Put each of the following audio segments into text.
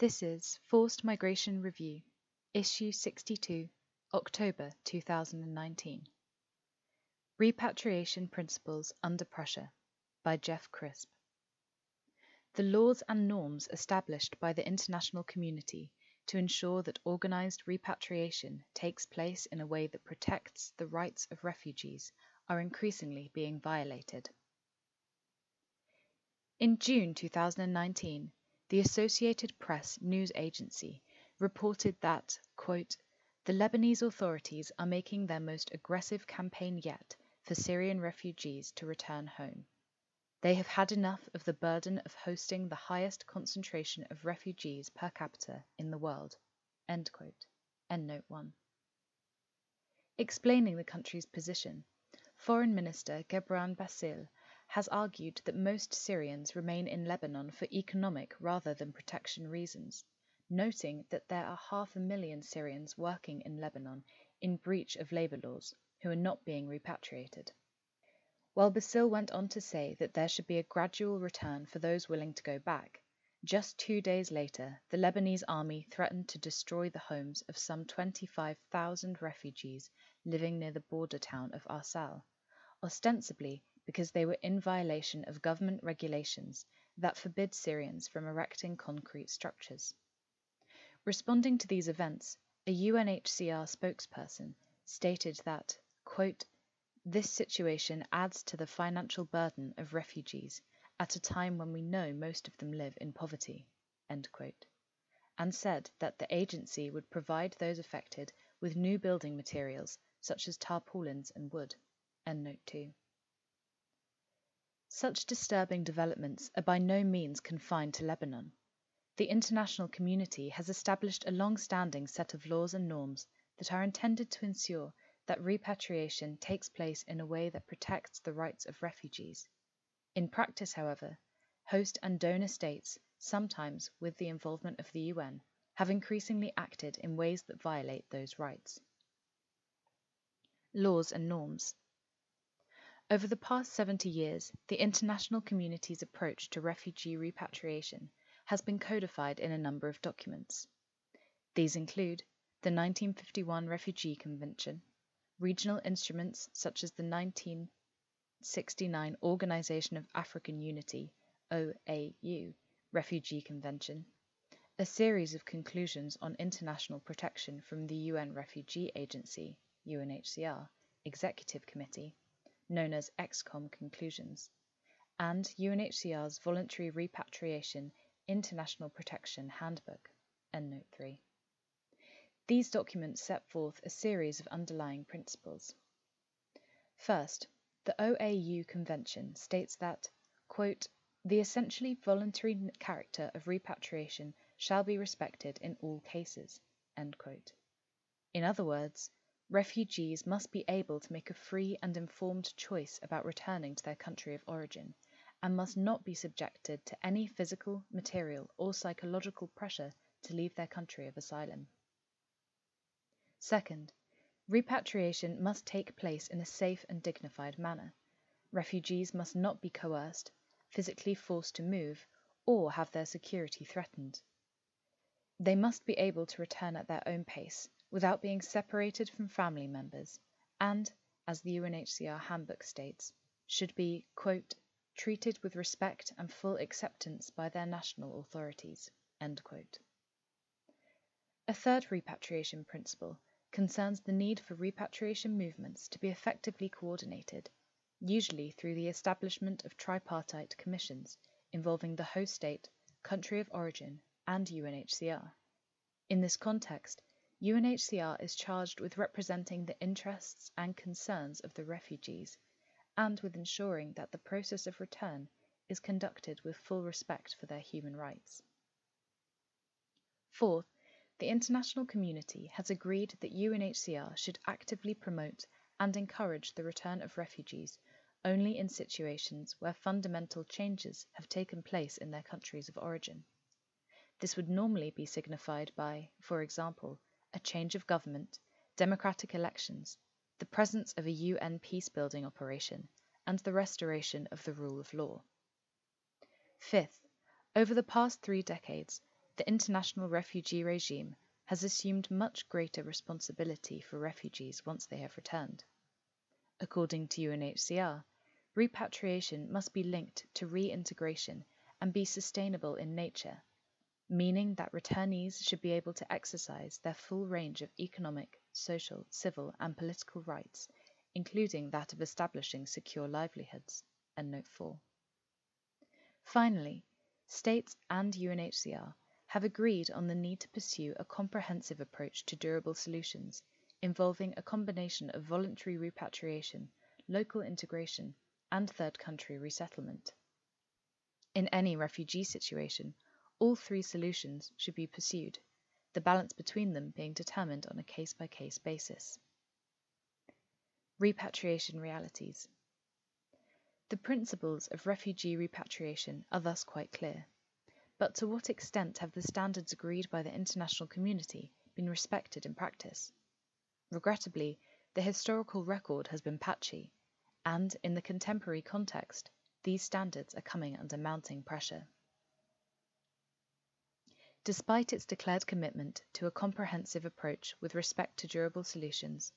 This is Forced Migration Review, Issue 62, October 2019. Repatriation Principles Under Pressure by Jeff Crisp. The laws and norms established by the international community to ensure that organized repatriation takes place in a way that protects the rights of refugees are increasingly being violated. In June 2019, the Associated Press news agency reported that, quote, the Lebanese authorities are making their most aggressive campaign yet for Syrian refugees to return home. They have had enough of the burden of hosting the highest concentration of refugees per capita in the world. End quote. End note 1. Explaining the country's position, Foreign Minister Gebran Bassil has argued that most Syrians remain in Lebanon for economic rather than protection reasons, noting that there are half a million Syrians working in Lebanon in breach of labour laws who are not being repatriated. While Bassil went on to say that there should be a gradual return for those willing to go back, just two days later, the Lebanese army threatened to destroy the homes of some 25,000 refugees living near the border town of Arsal, ostensibly because they were in violation of government regulations that forbid Syrians from erecting concrete structures. Responding to these events, a UNHCR spokesperson stated that, quote, this situation adds to the financial burden of refugees at a time when we know most of them live in poverty, quote, and said that the agency would provide those affected with new building materials such as tarpaulins and wood. End note 2. Such disturbing developments are by no means confined to Lebanon. The international community has established a long standing set of laws and norms that are intended to ensure that repatriation takes place in a way that protects the rights of refugees. In practice, however, host and donor states, sometimes with the involvement of the UN, have increasingly acted in ways that violate those rights. Laws and norms. Over the past 70 years, the international community's approach to refugee repatriation has been codified in a number of documents. These include the 1951 Refugee Convention, regional instruments such as the 1969 Organization of African Unity OAU Refugee Convention, a series of conclusions on international protection from the UN Refugee Agency UNHCR Executive Committee known as EXCOM conclusions, and UNHCR's Voluntary Repatriation International Protection Handbook, Endnote 3. These documents set forth a series of underlying principles. First, the OAU Convention states that, quote, the essentially voluntary character of repatriation shall be respected in all cases. In other words, Refugees must be able to make a free and informed choice about returning to their country of origin, and must not be subjected to any physical, material, or psychological pressure to leave their country of asylum. Second, repatriation must take place in a safe and dignified manner. Refugees must not be coerced, physically forced to move, or have their security threatened. They must be able to return at their own pace without being separated from family members, and, as the UNHCR handbook states, should be, quote, treated with respect and full acceptance by their national authorities. A third repatriation principle concerns the need for repatriation movements to be effectively coordinated, usually through the establishment of tripartite commissions involving the host state, country of origin, and UNHCR. In this context, UNHCR is charged with representing the interests and concerns of the refugees and with ensuring that the process of return is conducted with full respect for their human rights. Fourth, the international community has agreed that UNHCR should actively promote and encourage the return of refugees only in situations where fundamental changes have taken place in their countries of origin. This would normally be signified by, for example, a change of government, democratic elections, the presence of a UN peacebuilding operation, and the restoration of the rule of law. Fifth, over the past three decades, the international refugee regime has assumed much greater responsibility for refugees once they have returned. According to UNHCR, repatriation must be linked to reintegration and be sustainable in nature, meaning that returnees should be able to exercise their full range of economic, social, civil, and political rights, including that of establishing secure livelihoods. Note 4. Finally, states and UNHCR have agreed on the need to pursue a comprehensive approach to durable solutions involving a combination of voluntary repatriation, local integration, and third country resettlement. In any refugee situation, all three solutions should be pursued, the balance between them being determined on a case by case basis. Repatriation realities. The principles of refugee repatriation are thus quite clear. But to what extent have the standards agreed by the international community been respected in practice? Regrettably, the historical record has been patchy, and in the contemporary context, these standards are coming under mounting pressure. Despite its declared commitment to a comprehensive approach with respect to durable solutions,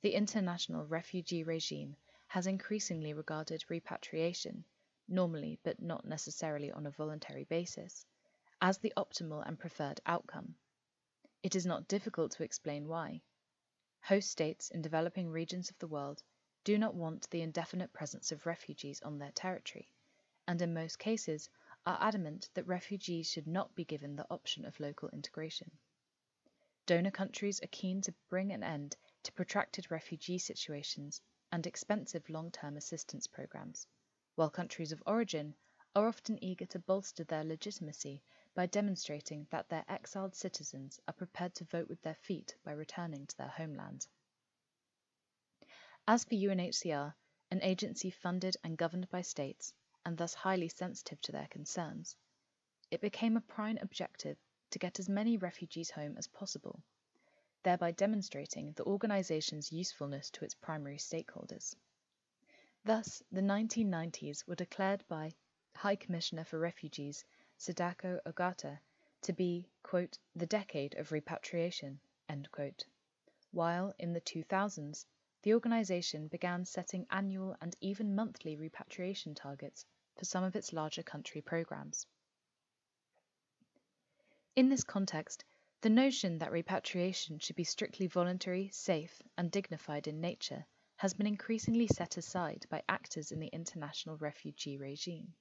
the international refugee regime has increasingly regarded repatriation normally but not necessarily on a voluntary basis, as the optimal and preferred outcome. It is not difficult to explain why. Host states in developing regions of the world do not want the indefinite presence of refugees on their territory, and in most cases are adamant that refugees should not be given the option of local integration. Donor countries are keen to bring an end to protracted refugee situations and expensive long term assistance programs while countries of origin are often eager to bolster their legitimacy by demonstrating that their exiled citizens are prepared to vote with their feet by returning to their homeland. As for UNHCR, an agency funded and governed by states, and thus highly sensitive to their concerns, it became a prime objective to get as many refugees home as possible, thereby demonstrating the organization's usefulness to its primary stakeholders. Thus, the 1990s were declared by High Commissioner for Refugees Sadako Ogata to be, quote, the decade of repatriation, while in the 2000s the organization began setting annual and even monthly repatriation targets for some of its larger country programs. In this context, the notion that repatriation should be strictly voluntary, safe, and dignified in nature has been increasingly set aside by actors in the international refugee regime,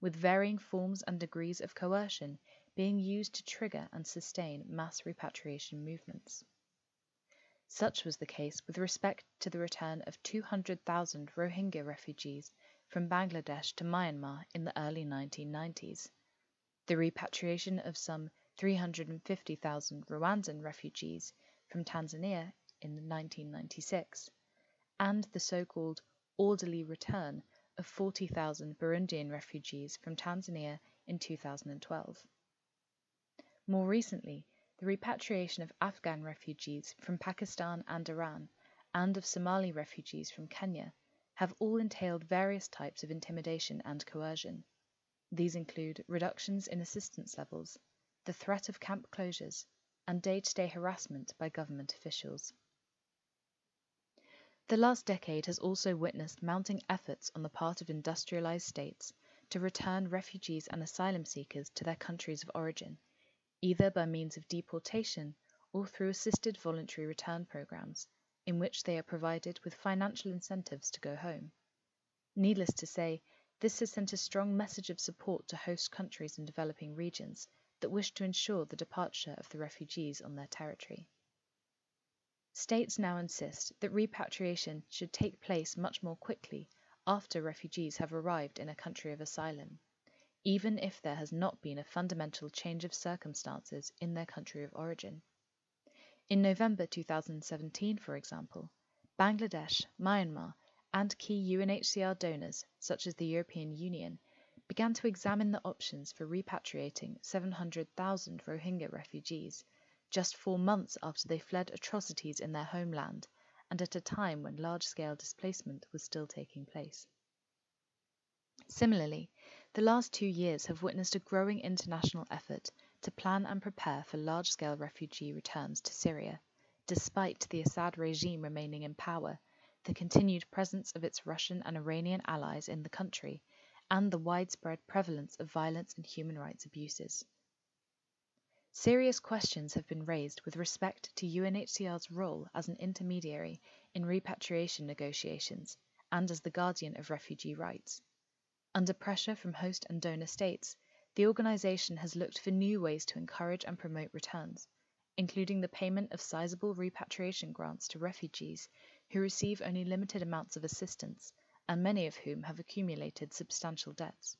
with varying forms and degrees of coercion being used to trigger and sustain mass repatriation movements. Such was the case with respect to the return of 200,000 Rohingya refugees from Bangladesh to Myanmar in the early 1990s, the repatriation of some 350,000 Rwandan refugees from Tanzania in 1996, and the so-called orderly return of 40,000 Burundian refugees from Tanzania in 2012. More recently, the repatriation of Afghan refugees from Pakistan and Iran and of Somali refugees from Kenya have all entailed various types of intimidation and coercion. These include reductions in assistance levels, the threat of camp closures, and day to day harassment by government officials. The last decade has also witnessed mounting efforts on the part of industrialized states to return refugees and asylum seekers to their countries of origin, either by means of deportation or through assisted voluntary return programs, in which they are provided with financial incentives to go home. Needless to say, this has sent a strong message of support to host countries and developing regions that wish to ensure the departure of the refugees on their territory. States now insist that repatriation should take place much more quickly after refugees have arrived in a country of asylum, even if there has not been a fundamental change of circumstances in their country of origin. In November 2017, for example, Bangladesh, Myanmar, and key UNHCR donors, such as the European Union, began to examine the options for repatriating 700,000 Rohingya refugees just four months after they fled atrocities in their homeland and at a time when large scale displacement was still taking place. Similarly, the last two years have witnessed a growing international effort to plan and prepare for large scale refugee returns to Syria, despite the Assad regime remaining in power, the continued presence of its Russian and Iranian allies in the country, and the widespread prevalence of violence and human rights abuses. Serious questions have been raised with respect to UNHCR's role as an intermediary in repatriation negotiations and as the guardian of refugee rights. Under pressure from host and donor states, the organization has looked for new ways to encourage and promote returns, including the payment of sizable repatriation grants to refugees who receive only limited amounts of assistance and many of whom have accumulated substantial debts.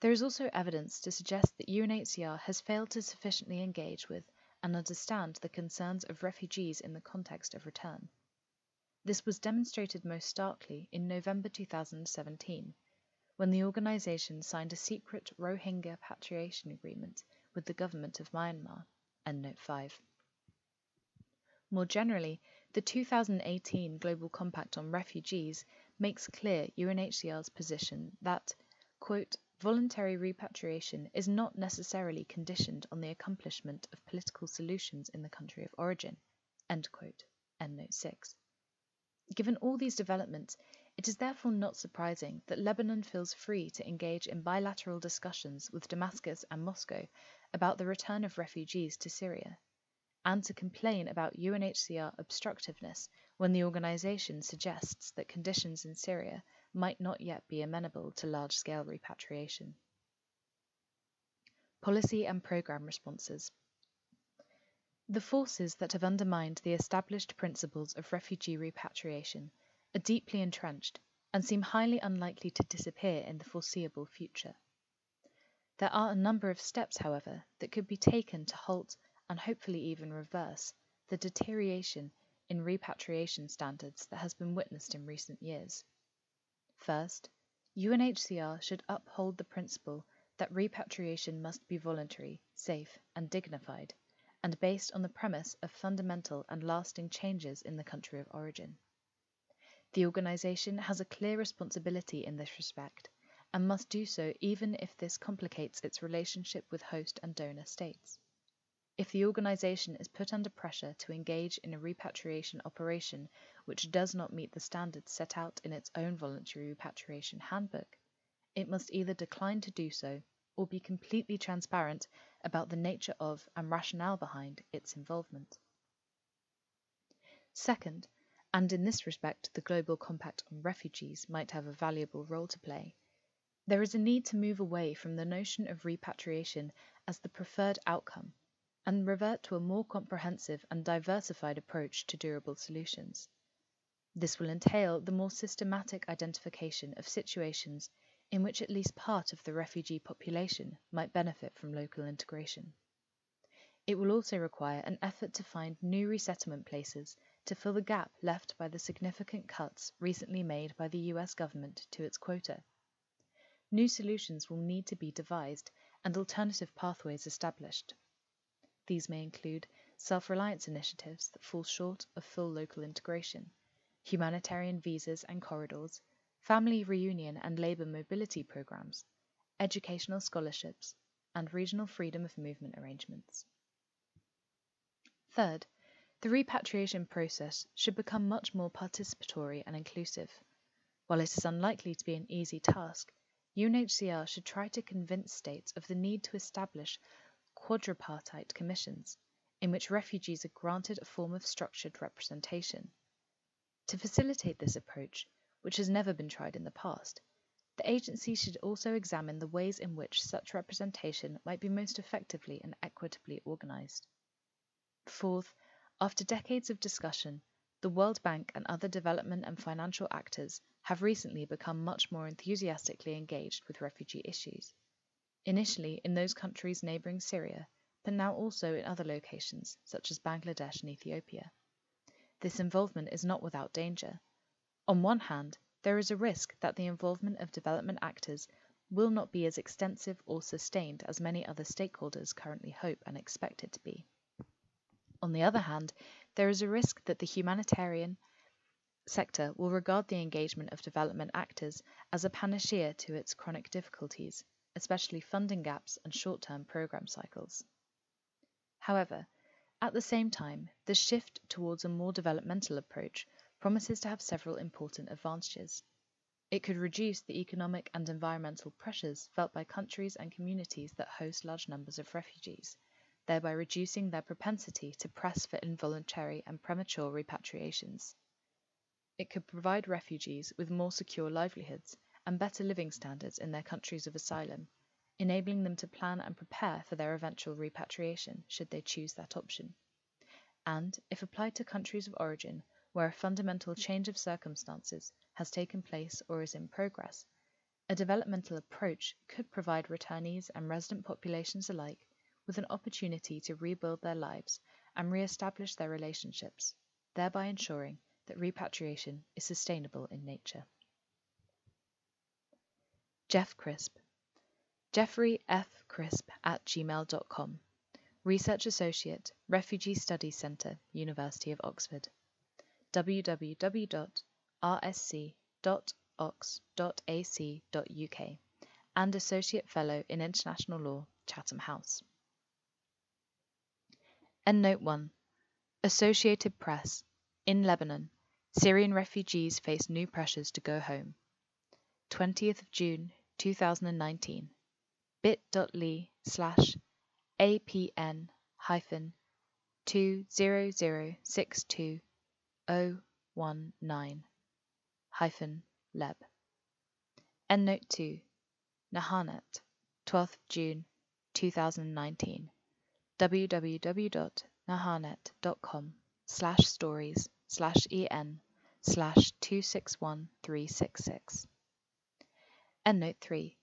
There is also evidence to suggest that UNHCR has failed to sufficiently engage with and understand the concerns of refugees in the context of return. This was demonstrated most starkly in November 2017, when the organization signed a secret Rohingya patriation agreement with the government of Myanmar. Note 5. More generally, the 2018 Global Compact on Refugees makes clear UNHCR's position that, quote, voluntary repatriation is not necessarily conditioned on the accomplishment of political solutions in the country of origin. End quote. End note 6. Given all these developments, it is therefore not surprising that Lebanon feels free to engage in bilateral discussions with Damascus and Moscow about the return of refugees to Syria, and to complain about UNHCR obstructiveness when the organization suggests that conditions in Syria might not yet be amenable to large scale repatriation. Policy and Programme Responses The forces that have undermined the established principles of refugee repatriation are deeply entrenched and seem highly unlikely to disappear in the foreseeable future. There are a number of steps, however, that could be taken to halt and hopefully even reverse the deterioration in repatriation standards that has been witnessed in recent years. First, UNHCR should uphold the principle that repatriation must be voluntary, safe, and dignified, and based on the premise of fundamental and lasting changes in the country of origin. The organization has a clear responsibility in this respect and must do so even if this complicates its relationship with host and donor states. If the organization is put under pressure to engage in a repatriation operation which does not meet the standards set out in its own voluntary repatriation handbook, it must either decline to do so or be completely transparent about the nature of and rationale behind its involvement. Second, and in this respect the Global Compact on Refugees might have a valuable role to play, there is a need to move away from the notion of repatriation as the preferred outcome and revert to a more comprehensive and diversified approach to durable solutions. This will entail the more systematic identification of situations in which at least part of the refugee population might benefit from local integration. It will also require an effort to find new resettlement places to fill the gap left by the significant cuts recently made by the US government to its quota. New solutions will need to be devised and alternative pathways established. These may include self reliance initiatives that fall short of full local integration, humanitarian visas and corridors, family reunion and labour mobility programs, educational scholarships, and regional freedom of movement arrangements. Third, the repatriation process should become much more participatory and inclusive. While it is unlikely to be an easy task, UNHCR should try to convince states of the need to establish quadripartite commissions, in which refugees are granted a form of structured representation. To facilitate this approach, which has never been tried in the past, the agency should also examine the ways in which such representation might be most effectively and equitably organized. Fourth, after decades of discussion, the World Bank and other development and financial actors have recently become much more enthusiastically engaged with refugee issues initially in those countries neighboring Syria, but now also in other locations, such as Bangladesh and Ethiopia. This involvement is not without danger. On one hand, there is a risk that the involvement of development actors will not be as extensive or sustained as many other stakeholders currently hope and expect it to be. On the other hand, there is a risk that the humanitarian sector will regard the engagement of development actors as a panacea to its chronic difficulties, especially funding gaps and short term program cycles. However, at the same time, the shift towards a more developmental approach promises to have several important advantages. It could reduce the economic and environmental pressures felt by countries and communities that host large numbers of refugees, thereby reducing their propensity to press for involuntary and premature repatriations. It could provide refugees with more secure livelihoods and better living standards in their countries of asylum, enabling them to plan and prepare for their eventual repatriation should they choose that option. And, if applied to countries of origin where a fundamental change of circumstances has taken place or is in progress, a developmental approach could provide returnees and resident populations alike with an opportunity to rebuild their lives and re-establish their relationships, thereby ensuring that repatriation is sustainable in nature. Jeff Crisp Jeffrey F. Crisp at gmail.com Research Associate, Refugee Studies Centre, University of Oxford www.rsc.ox.ac.uk and Associate Fellow in International Law, Chatham House. Endnote 1 Associated Press In Lebanon, Syrian refugees face new pressures to go home. 20th of June 2019 bit.ly slash apn hyphen 20062 019 hyphen leb. Endnote 2 Naharnet 12th June 2019 www.naharnet.com slash stories slash en slash 261366 Endnote 3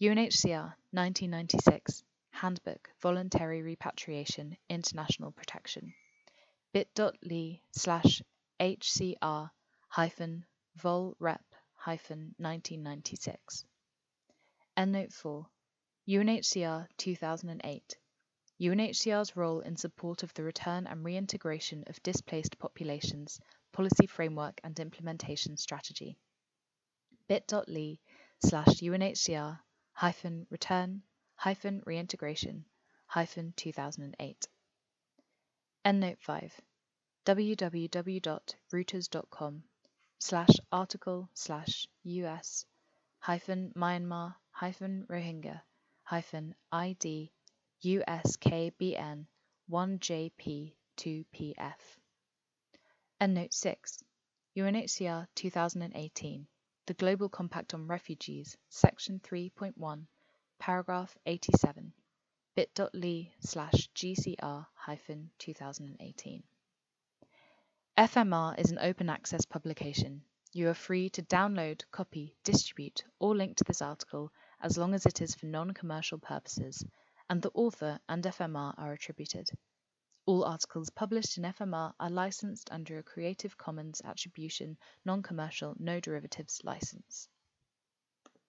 UNHCR 1996 Handbook Voluntary Repatriation International Protection. bit.ly slash HCR hyphen vol rep hyphen 1996. Endnote 4 UNHCR 2008 UNHCR's role in support of the return and reintegration of displaced populations, policy framework and implementation strategy. bit.ly slash UNHCR hyphen return hyphen reintegration hyphen 2008. Endnote 5 www.reuters.com slash article slash us hyphen Myanmar hyphen Rohingya hyphen ID USKBN 1JP2PF. Endnote 6 UNHCR 2018 The Global Compact on Refugees Section 3.1 Paragraph 87 bit.ly slash GCR hyphen 2018 FMR is an open access publication. You are free to download, copy, distribute, or link to this article as long as it is for non commercial purposes, and the author and FMR are attributed. All articles published in FMR are licensed under a Creative Commons Attribution Non Commercial No Derivatives license.